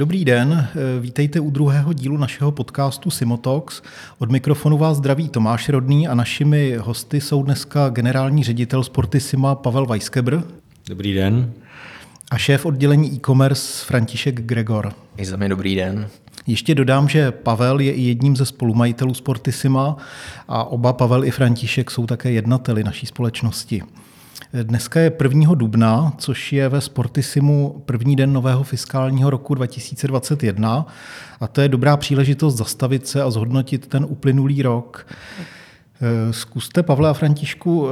Dobrý den, vítejte u druhého dílu našeho podcastu Simotox. Od mikrofonu vás zdraví Tomáš Rodný a našimi hosty jsou dneska generální ředitel Sportisima Pavel Weiskeber. Dobrý den. A šéf oddělení e-commerce František Gregor. I za mě dobrý den. Ještě dodám, že Pavel je i jedním ze spolumajitelů Sportisima a oba Pavel i František jsou také jednateli naší společnosti. Dneska je 1. dubna, což je ve Sportisimu první den nového fiskálního roku 2021 a to je dobrá příležitost zastavit se a zhodnotit ten uplynulý rok. Zkuste, Pavle a Františku,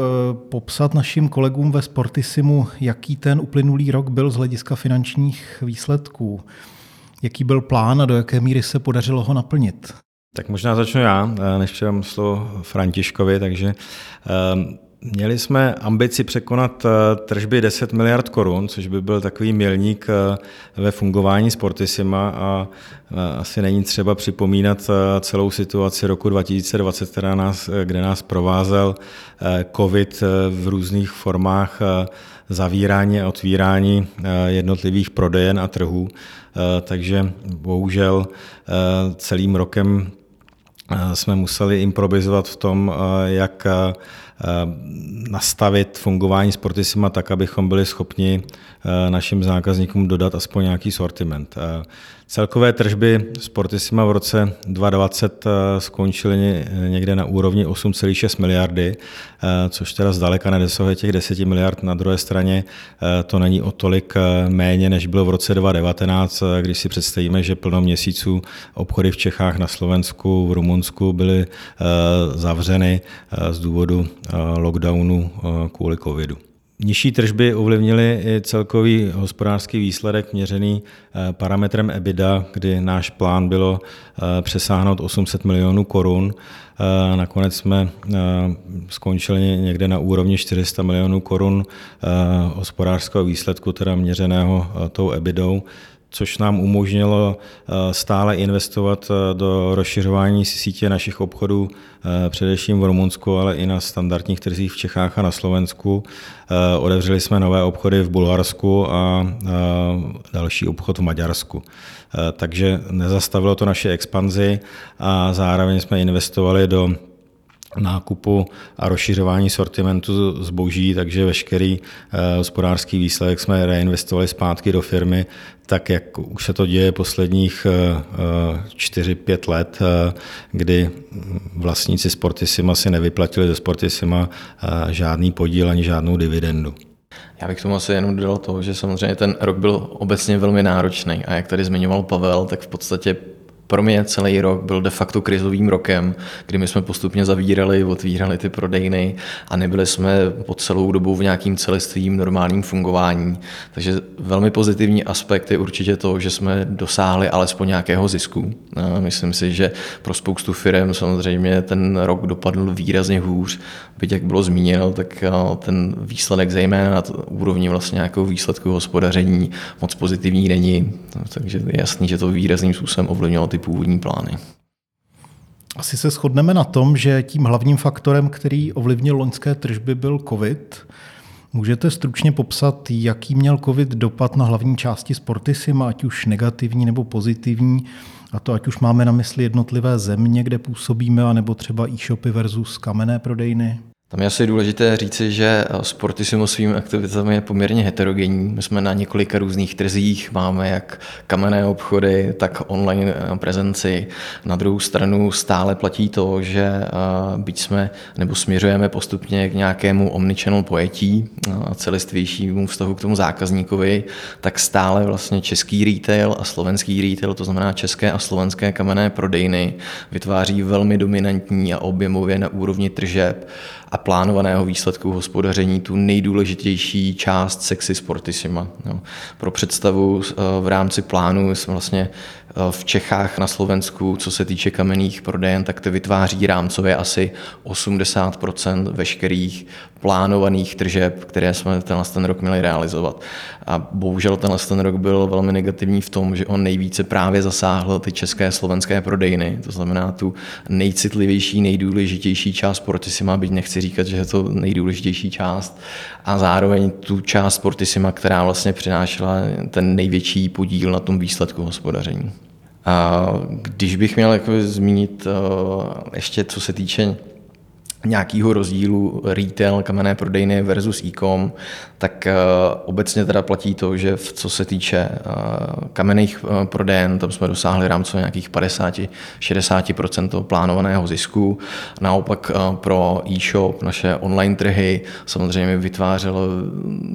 popsat našim kolegům ve Sportisimu, jaký ten uplynulý rok byl z hlediska finančních výsledků. Jaký byl plán a do jaké míry se podařilo ho naplnit? Tak možná začnu já, než předám slovo Františkovi, takže Měli jsme ambici překonat eh, tržby 10 miliard korun, což by byl takový milník eh, ve fungování Sportisima a eh, asi není třeba připomínat celou situaci roku 2020, která nás, kde nás provázel COVID v různých formách zavírání a otvírání jednotlivých prodejen a trhů. Takže bohužel celým rokem jsme museli improvizovat v tom, jak nastavit fungování Sportisima tak, abychom byli schopni našim zákazníkům dodat aspoň nějaký sortiment. Celkové tržby Sportisima v roce 2020 skončily někde na úrovni 8,6 miliardy, což teda zdaleka nedosahuje těch 10 miliard. Na druhé straně to není o tolik méně, než bylo v roce 2019, když si představíme, že plno měsíců obchody v Čechách, na Slovensku, v Rumunsku byly zavřeny z důvodu lockdownu kvůli covidu. Nižší tržby ovlivnily i celkový hospodářský výsledek měřený eh, parametrem EBITDA, kdy náš plán bylo eh, přesáhnout 800 milionů korun. Eh, nakonec jsme skončili někde na úrovni 400 milionů korun hospodářského výsledku, teda měřeného tou EBITou, což nám umožnilo eh, stále investovat eh, do rozšiřování sítě našich obchodů, eh, především v Rumunsku, ale i na standardních trzích v Čechách a na Slovensku. Odevřeli jsme nové obchody v Bulharsku a další obchod v Maďarsku. Takže nezastavilo to naše expanzi a zároveň jsme investovali do nákupu a rozšiřování sortimentu zboží, takže veškerý hospodářský výsledek jsme reinvestovali zpátky do firmy, tak jak už se to děje posledních 4-5 eh, eh, let, eh, kdy vlastníci Sportisima si nevyplatili ze Sportisima žádný podíl ani žádnou dividendu. Já bych tomu asi jenom dodal to, že samozřejmě ten rok byl obecně velmi náročný a jak tady zmiňoval Pavel, tak v podstatě pro mě celý rok byl de facto krizovým rokem, kdy my jsme postupně zavírali, otvírali ty prodejny a nebyli jsme po celou dobu v nějakým celistvým normálním fungování. Takže velmi pozitivní aspekt je určitě to, že jsme dosáhli alespoň nějakého zisku. Myslím si, že pro spoustu firm samozřejmě ten rok dopadl výrazně hůř, byť jak bylo zmíněno, tak ten výsledek zejména na úrovni vlastně nějakého výsledku hospodaření moc pozitivní není. Takže je jasný, že to výrazným způsobem ovlivnilo ty ty původní plány. Asi se shodneme na tom, že tím hlavním faktorem, který ovlivnil loňské tržby, byl COVID. Můžete stručně popsat, jaký měl COVID dopad na hlavní části Sportisima, ať už negativní nebo pozitivní, a to ať už máme na mysli jednotlivé země, kde působíme, anebo třeba e-shopy versus kamenné prodejny? Tam je asi důležité říci, že Sportissimo svými aktivitami je poměrně heterogenní. My jsme na několika různých trzích, máme jak kamenné obchody, tak online prezenci. Na druhou stranu stále platí to, že byť jsme nebo směřujeme postupně k nějakému omnichannel pojetí a celistvějšímu vztahu k tomu zákazníkovi, tak stále vlastně český retail a slovenský retail, to znamená české a slovenské kamenné prodejny, vytváří velmi dominantní a objemově na úrovni tržeb a plánovaného výsledku hospodaření tu nejdůležitější část sexy sportisima. No. Pro představu eh, v rámci plánu jsme vlastně v Čechách na Slovensku, co se týče kamenných prodejen, tak to vytváří rámcově asi 80 veškerých plánovaných tržeb, které jsme tenhle ten rok měli realizovat. A bohužel tenhle ten rok byl velmi negativní v tom, že on nejvíce právě zasáhl ty české slovenské prodejny, to znamená tu nejcitlivější, nejdůležitější část Sportissima, byť nechci říkat, že je to nejdůležitější část, a zároveň tu část Sportissima, která vlastně přinášela ten největší podíl na tom výsledku hospodaření. A když bych měl jako zmínit eh, ještě, co se týče nějakého rozdílu retail, kamenné prodejny versus e-com, tak eh, obecně teda platí to, že v, co se týče eh, kamenných eh, prodejen, tam jsme dosáhli rámcově nějakých 50-60% plánovaného zisku. Naopak pro e-shop, naše online trhy, samozřejmě vytvářela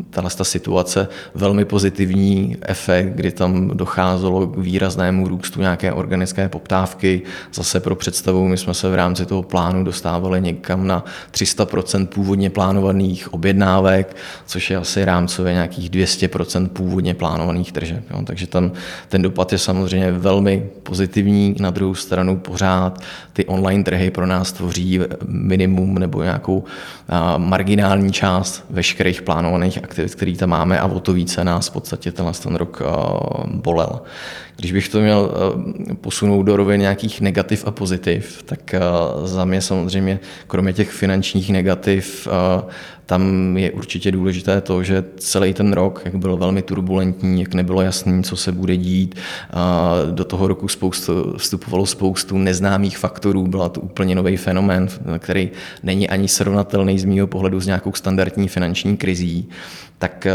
tato situace velmi pozitivní efekt, kdy tam docházelo k výraznému růstu nějaké organické poptávky. Zase pro představu, my jsme se v rámci toho plánu dostávali někam na 300% původně plánovaných objednávek, což je asi rámcově nějakých 200% původně plánovaných tržeb. Jo. Takže tam ten dopad je samozřejmě velmi pozitivní. Na druhou stranu pořád ty online trhy pro nás tvoří minimum nebo nějakou marginální část veškerých plánovaných aktivit, které tam máme a o to více nás v podstatě tenhle ten rok bolel. Když bych to měl posunout do rovin nějakých negativ a pozitiv, tak za mě samozřejmě, kromě těch finančních negativ, tam je určitě důležité to, že celý ten rok, jak byl velmi turbulentní, jak nebylo jasný, co se bude dít, do toho roku spoustu, vstupovalo spoustu neznámých faktorů, byla to úplně nový fenomén, který není ani srovnatelný z mého pohledu s nějakou standardní finanční krizí. Tak eh,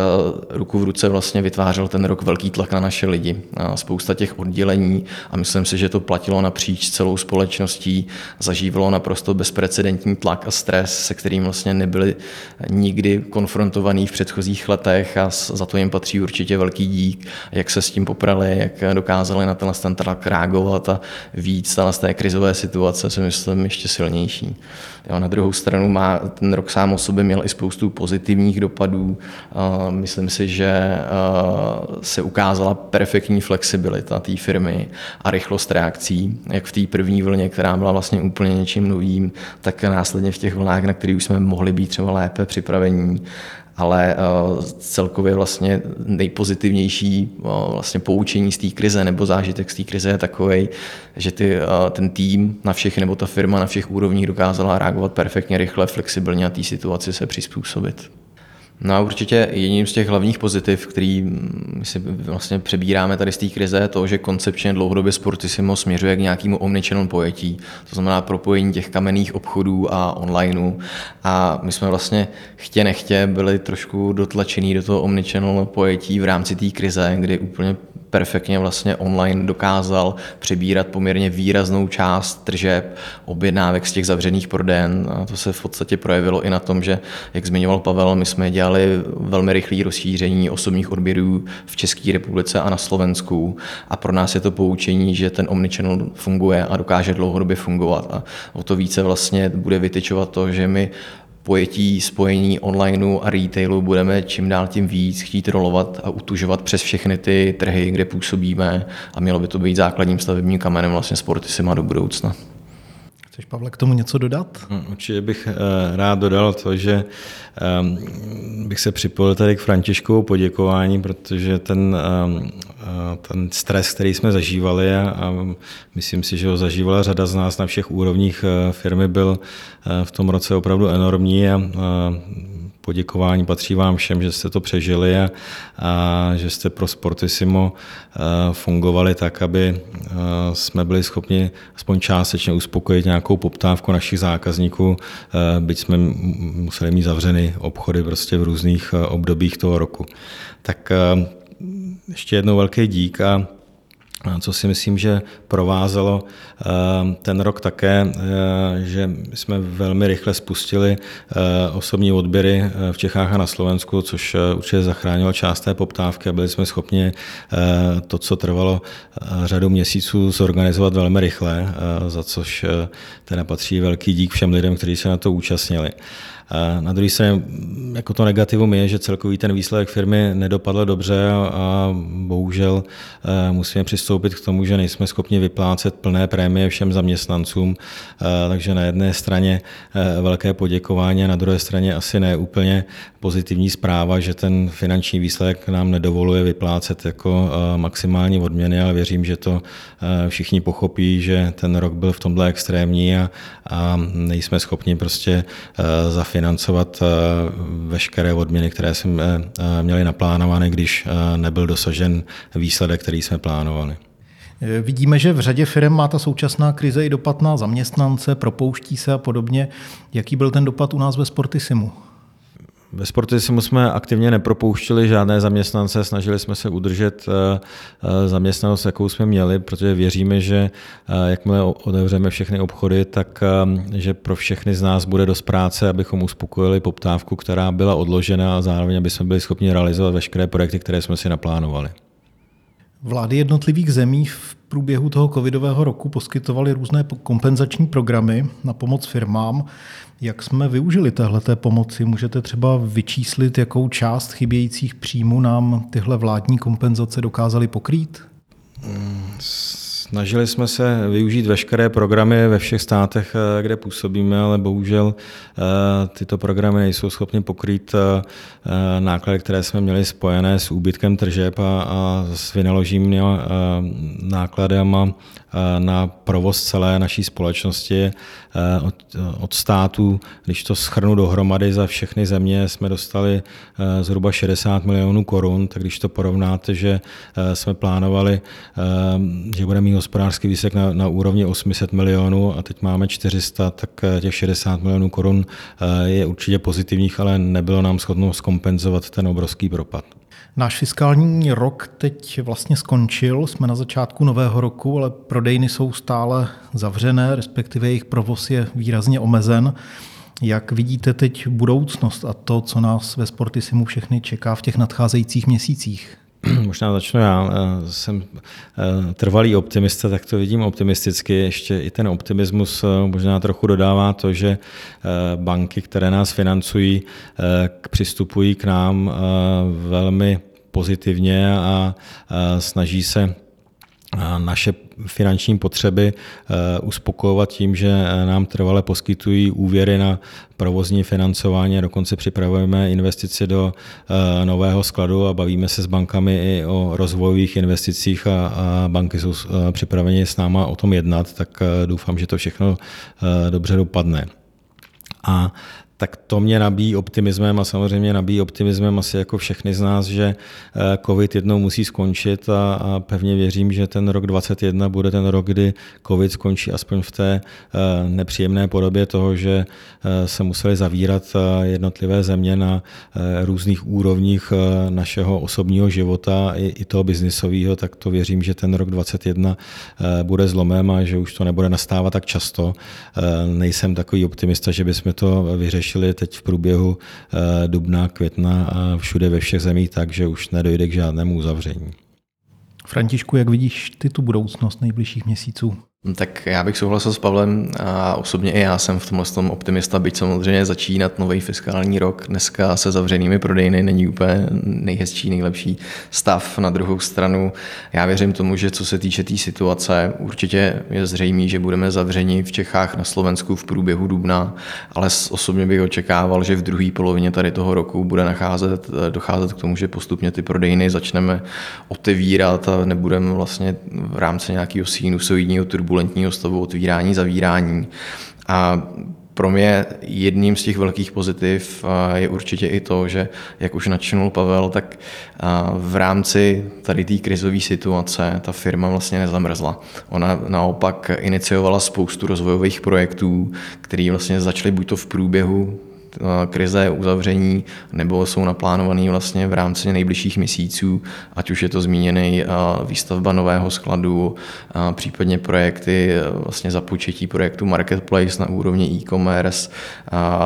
ruku v ruce vlastně vytvářel ten rok velký tlak na naše lidi. Spousta těch oddělení. A myslím si, že to platilo napříč celou společností, zažívalo naprosto bezprecedentní tlak a stres, se kterým vlastně nebyli nikdy konfrontovaný v předchozích letech a za to jim patří určitě velký dík, jak se s tím poprali, jak dokázali na tenhle ten tlak reagovat a víc z té krizové situace si myslím ještě silnější. Jo, na druhou stranu má ten rok sám o sobě měl i spoustu pozitivních dopadů. Myslím si, že se ukázala perfektní flexibilita té firmy a rychlost reakcí, jak v té první vlně, která byla vlastně úplně něčím novým, tak následně v těch vlnách, na kterých jsme mohli být třeba lépe připravení ale uh, celkově vlastně nejpozitivnější uh, vlastně poučení z té krize nebo zážitek z té krize je takový, že ty, uh, ten tým na všech nebo ta firma na všech úrovních dokázala reagovat perfektně, rychle, flexibilně a té situaci se přizpůsobit. No a určitě jedním z těch hlavních pozitiv, který si vlastně přebíráme tady z té krize, je to, že koncepčně dlouhodobě Sportissimo směřuje k nějakému omnichannel pojetí, to znamená propojení těch kamenných obchodů a onlineu. A my jsme vlastně chtě nechtě byli trošku dotlačení do toho omnichannel pojetí v rámci té krize, kdy úplně perfektně vlastně online dokázal přebírat poměrně výraznou část tržeb, objednávek z těch zavřených prodejen. A to se v podstatě projevilo i na tom, že, jak zmiňoval Pavel, my jsme dělali velmi rychlé rozšíření osobních odběrů v České republice a na Slovensku. A pro nás je to poučení, že ten omnichannel funguje a dokáže dlouhodobě fungovat. A o to více vlastně bude vytyčovat to, že my pojetí spojení onlineu a retailu budeme čím dál tím víc chtít rolovat a utužovat přes všechny ty trhy, kde působíme a mělo by to být základním stavebním kamenem vlastně Sportisima do budoucna. Chceš, Pavle, k tomu něco dodat? Hm, určitě bych eh, rád dodal to, že ehm, bych se připojil tady k Františkovu poděkování, protože ten, ehm, eh, ten stres, který jsme zažívali a myslím si, že ho zažívala řada z nás na všech úrovních eh, firmy, byl v tom roce opravdu enormní a poděkování patří vám všem, že jste to přežili a, a že jste pro Sportissimo eh, fungovali tak, aby eh, jsme byli schopni aspoň částečně uspokojit nějakou poptávku našich zákazníků, eh, byť jsme museli mít zavřeny obchody prostě v různých obdobích toho roku. Tak ještě jednou velký dík a co si myslím, že provázelo eh, ten rok také, eh, že jsme velmi rychle spustili eh, osobní odběry v Čechách a na Slovensku, což určitě zachránilo část té poptávky a byli jsme schopni to, co trvalo řadu měsíců, zorganizovat velmi rychle, za což teda patří velký dík všem lidem, kteří se na to účastnili. Na druhé straně, jako to negativum je, že celkový ten výsledek firmy nedopadl dobře a bohužel musíme přistupovat podstoupit k tomu, že nejsme schopni vyplácet plné prémie všem zaměstnancům, takže na jedné straně velké poděkování a na druhé straně asi ne úplně pozitivní zpráva, že ten finanční výsledek nám nedovoluje vyplácet jako maximální odměny, ale věřím, že to všichni pochopí, že ten rok byl v tomhle extrémní a, a nejsme schopni prostě zafinancovat veškeré odměny, které jsme měli naplánované, když nebyl dosažen výsledek, který jsme plánovali. Vidíme, že v řadě firm má ta současná krize i dopad na zaměstnance, propouští se a podobně. Jaký byl ten dopad u nás ve Sportisimu? Ve Sportisimu jsme aktivně nepropouštili žádné zaměstnance, snažili jsme se udržet eh, eh, zaměstnanost, jakou jsme měli, protože věříme, že eh, jakmile otevřeme všechny obchody, tak že pro všechny z nás bude dost práce, abychom uspokojili poptávku, která byla odložena a zároveň, aby jsme byli schopni realizovat veškeré projekty, které jsme si naplánovali. Vlády jednotlivých zemí v průběhu toho covidového roku poskytovaly různé kompenzační programy na pomoc firmám. Jak jsme využili téhleté pomoci? Můžete třeba vyčíslit, jakou část chybějících příjmů nám tyhle vládní kompenzace dokázaly pokrýt? Snažili jsme se využít veškeré programy ve všech státech, eh, kde působíme, ale bohužel eh, tyto programy nejsou schopny pokrýt eh, náklady, které jsme měli spojené s úbytkem tržeb a, s vynaloženými nákladama na provoz celé naší společnosti od, od státu. Když to schrnu dohromady za všechny země, jsme dostali zhruba 60 milionů korun, tak když to porovnáte, že jsme plánovali, že budeme mít hospodářský výsek na, na úrovni 800 milionů a teď máme 400, tak těch 60 milionů korun je určitě pozitivních, ale nebylo nám schopno zkompenzovat ten obrovský propad. Náš fiskální rok teď vlastně skončil, jsme na začátku nového roku, ale prodejny jsou stále zavřené, respektive jejich provoz je výrazně omezen. Jak vidíte teď budoucnost a to, co nás ve Sportisimu všechny čeká v těch nadcházejících měsících? Možná začnu já. Eh, jsem eh, trvalý optimista, tak to vidím optimisticky. Ještě i ten optimismus eh, možná trochu dodává to, že banky, které nás financují, přistupují k nám velmi pozitivně a snaží se naše finanční potřeby eh, uspokojovat tím, že eh, nám trvale poskytují úvěry na provozní financování dokonce připravujeme investici do eh, nového skladu a bavíme se s bankami i o rozvojových investicích a banky jsou připraveni s náma o tom jednat, tak doufám, že to všechno dobře dopadne. A tak to mě nabíjí optimismem a samozřejmě nabíjí optimismem asi jako všechny z nás, že eh, COVID jednou musí skončit a, a pevně věřím, že ten rok 2021 bude ten rok, kdy COVID skončí aspoň v té eh, nepříjemné podobě toho, že eh, se museli zavírat jednotlivé země na různých úrovních našeho osobního života i, i toho biznisového, tak to věřím, že ten rok 2021 bude zlomem a že už to nebude nastávat tak často. Nejsem takový optimista, že bychom to vyřešili řešili teď v průběhu eh, dubna, května a všude ve všech zemích tak, že už nedojde k žádnému uzavření. Františku, jak vidíš ty tu budoucnost nejbližších měsíců? No tak já bych souhlasil s Pavlem a osobně i já jsem v tomhle tom optimista, byť samozřejmě začínat nový fiskální rok dneska se zavřenými prodejny není úplně nejhezčí, nejlepší stav. Na druhou stranu já věřím tomu, že co se týče té tý situace, určitě je zřejmé, že budeme zavřeni v Čechách, na Slovensku v průběhu dubna, ale osobně bych očekával, že v druhé polovině tady toho roku bude nacházet, docházet k tomu, že postupně ty prodejny začneme otevírat a nebudeme vlastně v rámci nějakého sinusoidního turbulentního stavu otvírání, zavírání. A pro mě jedním z těch velkých pozitiv je určitě i to, že, jak už načinul Pavel, tak v rámci tady té krizové situace ta firma vlastně nezamrzla. Ona naopak iniciovala spoustu rozvojových projektů, které vlastně začaly buď to v průběhu krize, uzavření, nebo jsou naplánovaný vlastně v rámci nejbližších měsíců, ať už je to zmíněný výstavba nového skladu, případně projekty, vlastně započetí projektu Marketplace na úrovni e-commerce,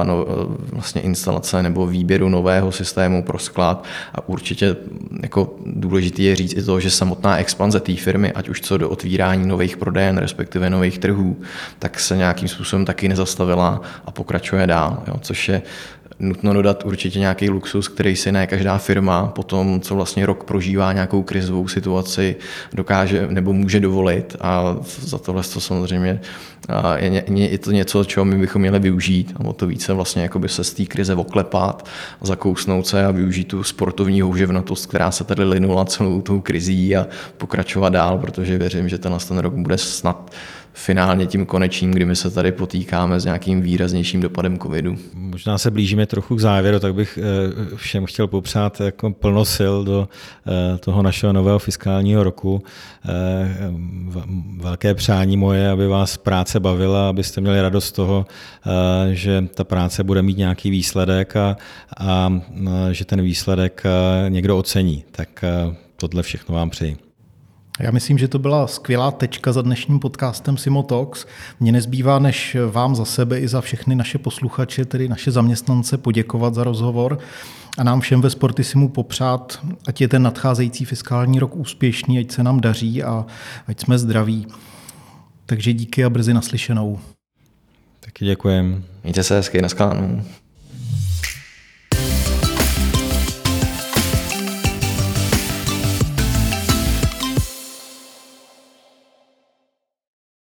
no, vlastně instalace nebo výběru nového systému pro sklad. A určitě jako důležité je říct i to, že samotná expanze té firmy, ať už co do otvírání nových prodejen, respektive nových trhů, tak se nějakým způsobem taky nezastavila a pokračuje dál, jo, což je nutno dodat určitě nějaký luxus, který si ne každá firma po tom, co vlastně rok prožívá nějakou krizovou situaci, dokáže nebo může dovolit. A za tohle to samozřejmě je, je to něco, čeho my bychom měli využít. A o to více vlastně jakoby se z té krize oklepat, zakousnout se a využít tu sportovní houževnatost, která se tady linula celou tou krizí a pokračovat dál, protože věřím, že ten, ten rok bude snad finálně tím konečným, kdy my se tady potýkáme s nějakým výraznějším dopadem covidu. Možná se blížíme trochu k závěru, tak bych eh, všem chtěl popřát jako plno sil do eh, toho našeho nového fiskálního roku. Eh, velké přání moje, aby vás práce bavila, abyste měli radost z toho, že ta práce bude mít nějaký výsledek a, a že ten výsledek někdo ocení. Tak tohle všechno vám přeji. Já myslím, že to byla skvělá tečka za dnešním podcastem Simo Talks. Mně nezbývá, než vám za sebe i za všechny naše posluchače, tedy naše zaměstnance, poděkovat za rozhovor a nám všem ve Sportisimu popřát, ať je ten nadcházející fiskální rok úspěšný, ať se nám daří a ať jsme zdraví. Takže díky a brzy naslyšenou. Taky děkujem. Mějte se hezky, naschledanou.